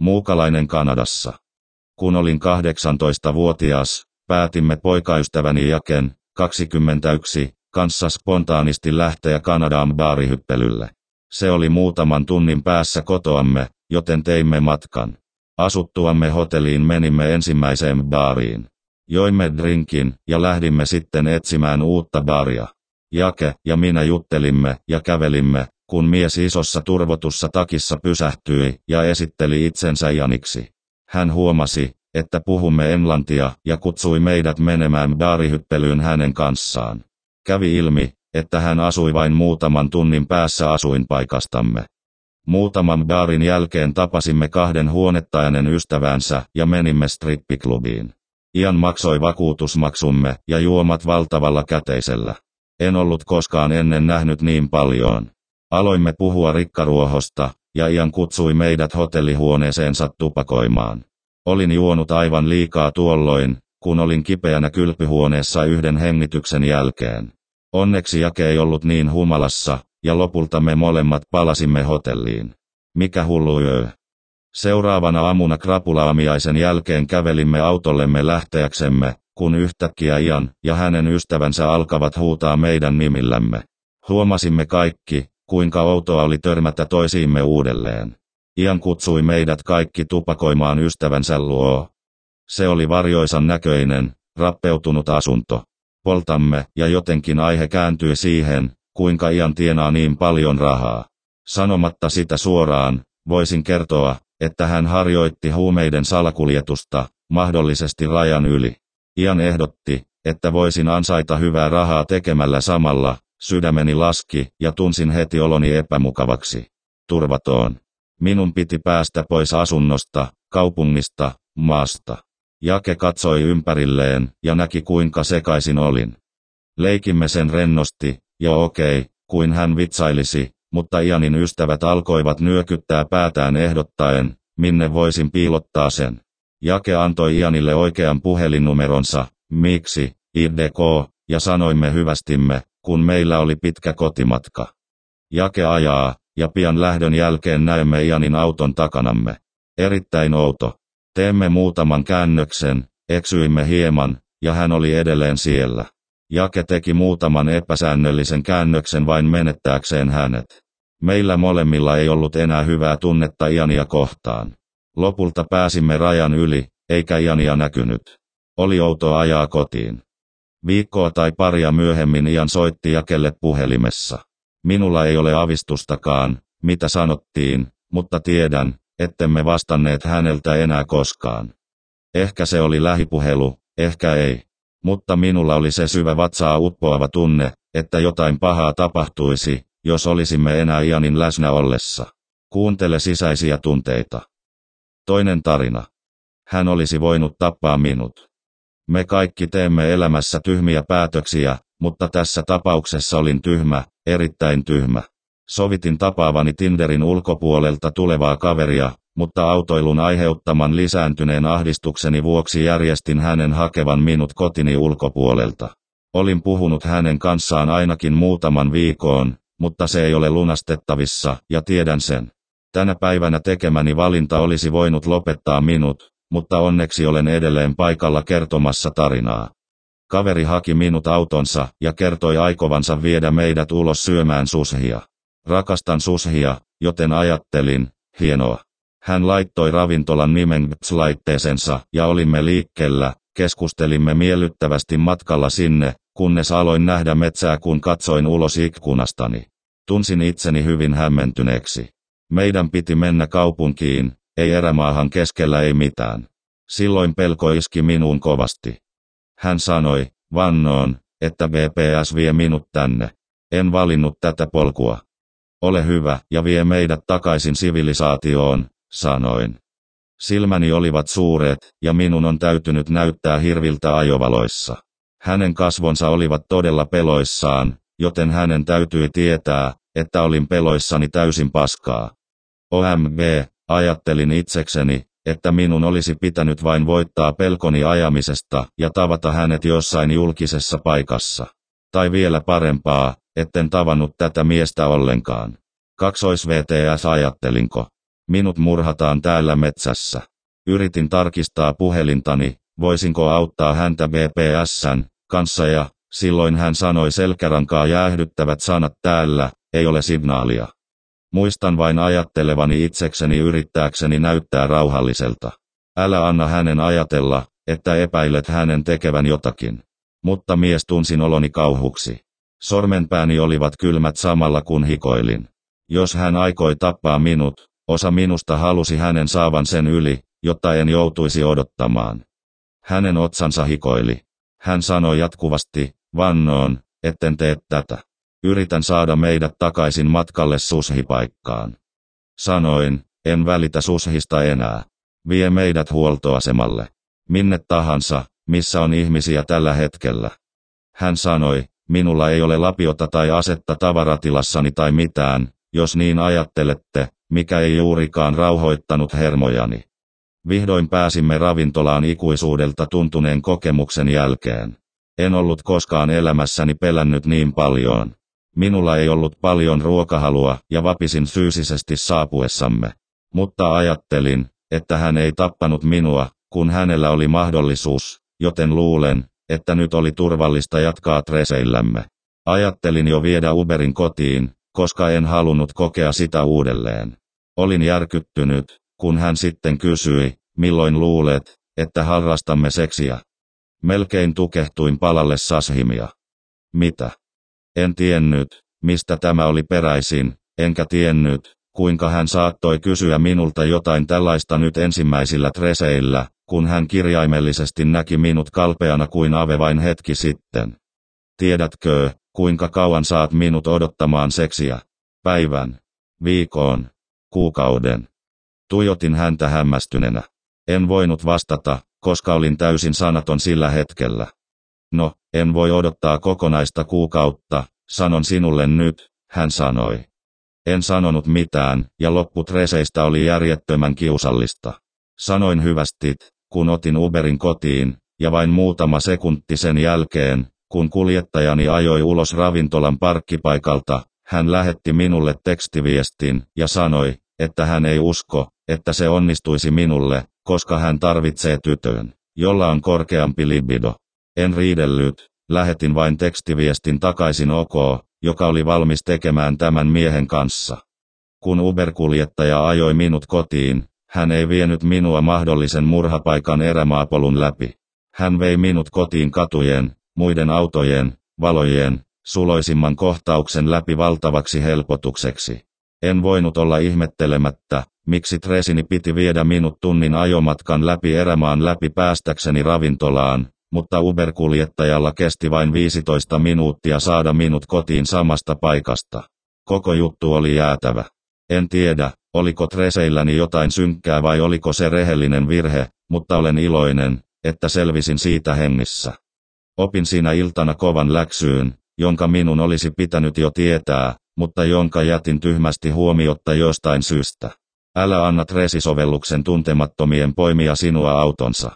muukalainen Kanadassa. Kun olin 18-vuotias, päätimme poikaystäväni Jaken, 21, kanssa spontaanisti lähteä Kanadaan baarihyppelylle. Se oli muutaman tunnin päässä kotoamme, joten teimme matkan. Asuttuamme hotelliin menimme ensimmäiseen baariin. Joimme drinkin ja lähdimme sitten etsimään uutta baaria. Jake ja minä juttelimme ja kävelimme, kun mies isossa turvotussa takissa pysähtyi ja esitteli itsensä Janiksi. Hän huomasi, että puhumme englantia ja kutsui meidät menemään baarihyppelyyn hänen kanssaan. Kävi ilmi, että hän asui vain muutaman tunnin päässä asuinpaikastamme. Muutaman baarin jälkeen tapasimme kahden huonettajainen ystävänsä ja menimme strippiklubiin. Ian maksoi vakuutusmaksumme ja juomat valtavalla käteisellä. En ollut koskaan ennen nähnyt niin paljon. Aloimme puhua rikkaruohosta, ja Ian kutsui meidät hotellihuoneeseensa tupakoimaan. Olin juonut aivan liikaa tuolloin, kun olin kipeänä kylpyhuoneessa yhden hengityksen jälkeen. Onneksi Jake ei ollut niin humalassa, ja lopulta me molemmat palasimme hotelliin. Mikä hullu yö. Seuraavana aamuna krapulaamiaisen jälkeen kävelimme autollemme lähteäksemme, kun yhtäkkiä Ian ja hänen ystävänsä alkavat huutaa meidän nimillämme. Huomasimme kaikki, kuinka outoa oli törmätä toisiimme uudelleen. Ian kutsui meidät kaikki tupakoimaan ystävänsä luo. Se oli varjoisan näköinen, rappeutunut asunto. Poltamme, ja jotenkin aihe kääntyi siihen, kuinka Ian tienaa niin paljon rahaa. Sanomatta sitä suoraan, voisin kertoa, että hän harjoitti huumeiden salakuljetusta, mahdollisesti rajan yli. Ian ehdotti, että voisin ansaita hyvää rahaa tekemällä samalla, sydämeni laski ja tunsin heti oloni epämukavaksi. Turvatoon. Minun piti päästä pois asunnosta, kaupungista, maasta. Jake katsoi ympärilleen ja näki kuinka sekaisin olin. Leikimme sen rennosti, ja okei, kuin hän vitsailisi, mutta Ianin ystävät alkoivat nyökyttää päätään ehdottaen, minne voisin piilottaa sen. Jake antoi Ianille oikean puhelinnumeronsa, miksi, IDK, ja sanoimme hyvästimme, kun meillä oli pitkä kotimatka. Jake ajaa, ja pian lähdön jälkeen näemme Ianin auton takanamme. Erittäin outo. Teemme muutaman käännöksen, eksyimme hieman, ja hän oli edelleen siellä. Jake teki muutaman epäsäännöllisen käännöksen vain menettääkseen hänet. Meillä molemmilla ei ollut enää hyvää tunnetta Iania kohtaan. Lopulta pääsimme rajan yli, eikä Iania näkynyt. Oli outoa ajaa kotiin. Viikkoa tai paria myöhemmin Ian soitti Jakelle puhelimessa. Minulla ei ole avistustakaan, mitä sanottiin, mutta tiedän, ettemme vastanneet häneltä enää koskaan. Ehkä se oli lähipuhelu, ehkä ei. Mutta minulla oli se syvä vatsaa uppoava tunne, että jotain pahaa tapahtuisi, jos olisimme enää Ianin läsnä ollessa. Kuuntele sisäisiä tunteita. Toinen tarina. Hän olisi voinut tappaa minut. Me kaikki teemme elämässä tyhmiä päätöksiä, mutta tässä tapauksessa olin tyhmä, erittäin tyhmä. Sovitin tapaavani Tinderin ulkopuolelta tulevaa kaveria, mutta autoilun aiheuttaman lisääntyneen ahdistukseni vuoksi järjestin hänen hakevan minut kotini ulkopuolelta. Olin puhunut hänen kanssaan ainakin muutaman viikon, mutta se ei ole lunastettavissa, ja tiedän sen. Tänä päivänä tekemäni valinta olisi voinut lopettaa minut, mutta onneksi olen edelleen paikalla kertomassa tarinaa. Kaveri haki minut autonsa ja kertoi aikovansa viedä meidät ulos syömään sushia. Rakastan sushia, joten ajattelin, hienoa. Hän laittoi ravintolan nimen laitteesensa ja olimme liikkeellä, keskustelimme miellyttävästi matkalla sinne, kunnes aloin nähdä metsää kun katsoin ulos ikkunastani. Tunsin itseni hyvin hämmentyneeksi. Meidän piti mennä kaupunkiin, ei erämaahan keskellä ei mitään. Silloin pelko iski minuun kovasti. Hän sanoi, vannoon, että VPS vie minut tänne. En valinnut tätä polkua. Ole hyvä ja vie meidät takaisin sivilisaatioon, sanoin. Silmäni olivat suuret, ja minun on täytynyt näyttää hirviltä ajovaloissa. Hänen kasvonsa olivat todella peloissaan, joten hänen täytyi tietää, että olin peloissani täysin paskaa. OMG, ajattelin itsekseni, että minun olisi pitänyt vain voittaa pelkoni ajamisesta ja tavata hänet jossain julkisessa paikassa. Tai vielä parempaa, etten tavannut tätä miestä ollenkaan. Kaksois VTS ajattelinko. Minut murhataan täällä metsässä. Yritin tarkistaa puhelintani, voisinko auttaa häntä BPSn kanssa ja silloin hän sanoi selkärankaa jäähdyttävät sanat täällä, ei ole signaalia. Muistan vain ajattelevani itsekseni yrittääkseni näyttää rauhalliselta. Älä anna hänen ajatella, että epäilet hänen tekevän jotakin. Mutta mies tunsin oloni kauhuksi. Sormenpääni olivat kylmät samalla kun hikoilin. Jos hän aikoi tappaa minut, osa minusta halusi hänen saavan sen yli, jotta en joutuisi odottamaan. Hänen otsansa hikoili. Hän sanoi jatkuvasti, vannoon, etten tee tätä. Yritän saada meidät takaisin matkalle sushipaikkaan. Sanoin, en välitä sushista enää. Vie meidät huoltoasemalle. Minne tahansa, missä on ihmisiä tällä hetkellä. Hän sanoi, minulla ei ole lapiota tai asetta tavaratilassani tai mitään, jos niin ajattelette, mikä ei juurikaan rauhoittanut hermojani. Vihdoin pääsimme ravintolaan ikuisuudelta tuntuneen kokemuksen jälkeen. En ollut koskaan elämässäni pelännyt niin paljon. Minulla ei ollut paljon ruokahalua ja vapisin fyysisesti saapuessamme. Mutta ajattelin, että hän ei tappanut minua, kun hänellä oli mahdollisuus, joten luulen, että nyt oli turvallista jatkaa treseillämme. Ajattelin jo viedä Uberin kotiin, koska en halunnut kokea sitä uudelleen. Olin järkyttynyt, kun hän sitten kysyi, milloin luulet, että harrastamme seksiä. Melkein tukehtuin palalle sashimia. Mitä? En tiennyt, mistä tämä oli peräisin, enkä tiennyt, kuinka hän saattoi kysyä minulta jotain tällaista nyt ensimmäisillä treseillä, kun hän kirjaimellisesti näki minut kalpeana kuin ave vain hetki sitten. Tiedätkö, kuinka kauan saat minut odottamaan seksiä? Päivän, viikon, kuukauden. Tuijotin häntä hämmästyneenä. En voinut vastata, koska olin täysin sanaton sillä hetkellä. No, en voi odottaa kokonaista kuukautta, sanon sinulle nyt, hän sanoi. En sanonut mitään, ja lopputreseistä oli järjettömän kiusallista. Sanoin hyvästit, kun otin Uberin kotiin, ja vain muutama sekunti sen jälkeen, kun kuljettajani ajoi ulos ravintolan parkkipaikalta, hän lähetti minulle tekstiviestin ja sanoi, että hän ei usko, että se onnistuisi minulle, koska hän tarvitsee tytön, jolla on korkeampi libido. En riidellyt, lähetin vain tekstiviestin takaisin OK, joka oli valmis tekemään tämän miehen kanssa. Kun Uber-kuljettaja ajoi minut kotiin, hän ei vienyt minua mahdollisen murhapaikan erämaapolun läpi. Hän vei minut kotiin katujen, muiden autojen, valojen, suloisimman kohtauksen läpi valtavaksi helpotukseksi. En voinut olla ihmettelemättä, miksi Tresini piti viedä minut tunnin ajomatkan läpi erämaan läpi päästäkseni ravintolaan, mutta Uber-kuljettajalla kesti vain 15 minuuttia saada minut kotiin samasta paikasta. Koko juttu oli jäätävä. En tiedä, oliko Treseilläni jotain synkkää vai oliko se rehellinen virhe, mutta olen iloinen, että selvisin siitä hengissä. Opin siinä iltana kovan läksyyn, jonka minun olisi pitänyt jo tietää, mutta jonka jätin tyhmästi huomiotta jostain syystä. Älä anna Tresi-sovelluksen tuntemattomien poimia sinua autonsa.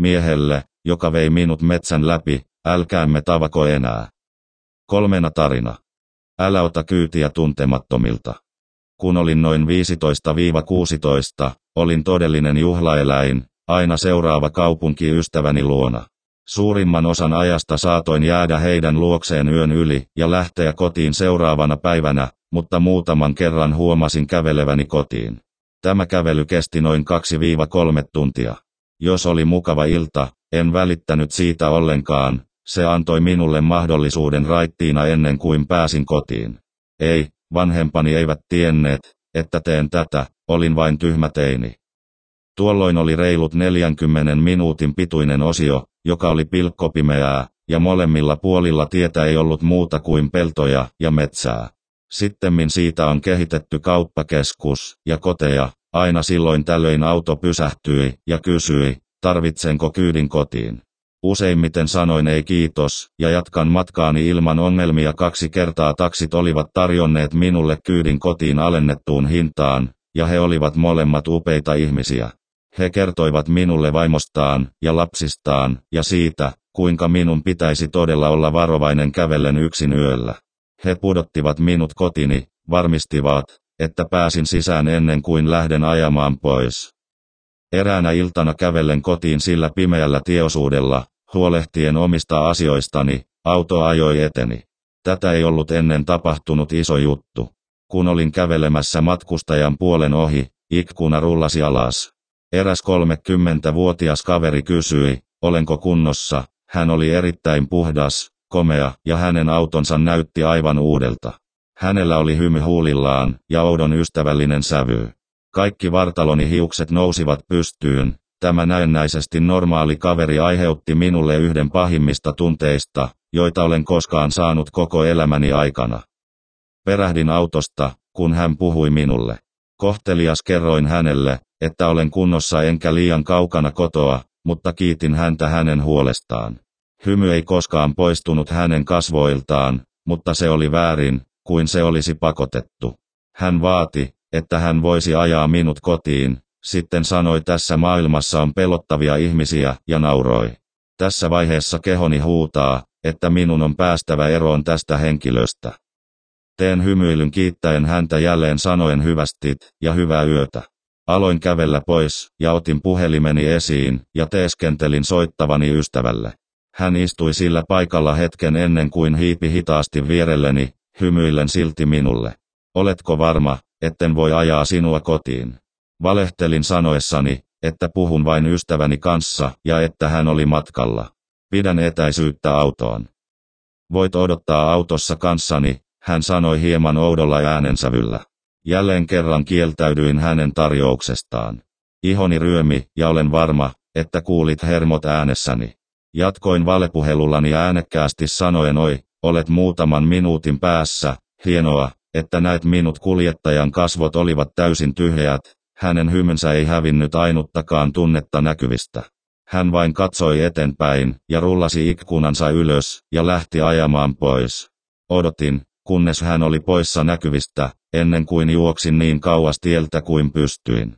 Miehelle, joka vei minut metsän läpi, älkäämme tavako enää. Kolmena tarina. Älä ota kyytiä tuntemattomilta. Kun olin noin 15-16, olin todellinen juhlaeläin, aina seuraava kaupunki ystäväni luona. Suurimman osan ajasta saatoin jäädä heidän luokseen yön yli ja lähteä kotiin seuraavana päivänä, mutta muutaman kerran huomasin käveleväni kotiin. Tämä kävely kesti noin 2-3 tuntia. Jos oli mukava ilta, en välittänyt siitä ollenkaan, se antoi minulle mahdollisuuden raittiina ennen kuin pääsin kotiin. Ei, vanhempani eivät tienneet, että teen tätä, olin vain tyhmä teini. Tuolloin oli reilut 40 minuutin pituinen osio, joka oli pilkkopimeää, ja molemmilla puolilla tietä ei ollut muuta kuin peltoja ja metsää. Sittemmin siitä on kehitetty kauppakeskus ja koteja, aina silloin tällöin auto pysähtyi ja kysyi, tarvitsenko kyydin kotiin. Useimmiten sanoin ei kiitos, ja jatkan matkaani ilman ongelmia kaksi kertaa taksit olivat tarjonneet minulle kyydin kotiin alennettuun hintaan, ja he olivat molemmat upeita ihmisiä. He kertoivat minulle vaimostaan ja lapsistaan ja siitä, kuinka minun pitäisi todella olla varovainen kävellen yksin yöllä. He pudottivat minut kotini, varmistivat, että pääsin sisään ennen kuin lähden ajamaan pois. Eräänä iltana kävellen kotiin sillä pimeällä tieosuudella, huolehtien omista asioistani, auto ajoi eteni. Tätä ei ollut ennen tapahtunut iso juttu. Kun olin kävelemässä matkustajan puolen ohi, ikkuna rullasi alas. Eräs 30-vuotias kaveri kysyi, olenko kunnossa, hän oli erittäin puhdas, komea, ja hänen autonsa näytti aivan uudelta. Hänellä oli hymy huulillaan, ja oudon ystävällinen sävy. Kaikki vartaloni hiukset nousivat pystyyn, tämä näennäisesti normaali kaveri aiheutti minulle yhden pahimmista tunteista, joita olen koskaan saanut koko elämäni aikana. Perähdin autosta, kun hän puhui minulle. Kohtelias kerroin hänelle, että olen kunnossa enkä liian kaukana kotoa, mutta kiitin häntä hänen huolestaan. Hymy ei koskaan poistunut hänen kasvoiltaan, mutta se oli väärin, kuin se olisi pakotettu. Hän vaati, että hän voisi ajaa minut kotiin, sitten sanoi tässä maailmassa on pelottavia ihmisiä, ja nauroi. Tässä vaiheessa kehoni huutaa, että minun on päästävä eroon tästä henkilöstä. Teen hymyilyn kiittäen häntä jälleen sanoen hyvästit ja hyvää yötä. Aloin kävellä pois, ja otin puhelimeni esiin, ja teeskentelin soittavani ystävälle. Hän istui sillä paikalla hetken ennen kuin hiipi hitaasti vierelleni, hymyillen silti minulle. Oletko varma, etten voi ajaa sinua kotiin? Valehtelin sanoessani, että puhun vain ystäväni kanssa ja että hän oli matkalla. Pidän etäisyyttä autoon. Voit odottaa autossa kanssani, hän sanoi hieman oudolla äänensävyllä. Jälleen kerran kieltäydyin hänen tarjouksestaan. Ihoni ryömi, ja olen varma, että kuulit hermot äänessäni. Jatkoin valepuhelullani äänekkäästi sanoen oi, olet muutaman minuutin päässä, hienoa, että näet minut kuljettajan kasvot olivat täysin tyhjät, hänen hymynsä ei hävinnyt ainuttakaan tunnetta näkyvistä. Hän vain katsoi eteenpäin, ja rullasi ikkunansa ylös, ja lähti ajamaan pois. Odotin, kunnes hän oli poissa näkyvistä, ennen kuin juoksin niin kauas tieltä kuin pystyin.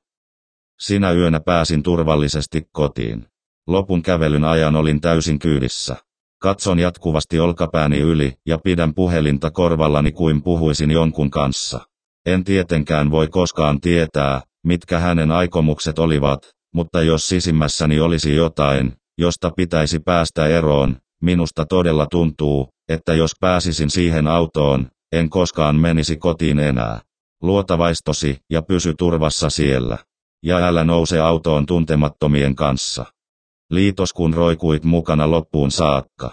Sinä yönä pääsin turvallisesti kotiin. Lopun kävelyn ajan olin täysin kyydissä. Katson jatkuvasti olkapääni yli ja pidän puhelinta korvallani kuin puhuisin jonkun kanssa. En tietenkään voi koskaan tietää, mitkä hänen aikomukset olivat, mutta jos sisimmässäni olisi jotain, josta pitäisi päästä eroon, minusta todella tuntuu, että jos pääsisin siihen autoon, en koskaan menisi kotiin enää. Luota vaistosi ja pysy turvassa siellä. Ja älä nouse autoon tuntemattomien kanssa. Liitos kun roikuit mukana loppuun saakka.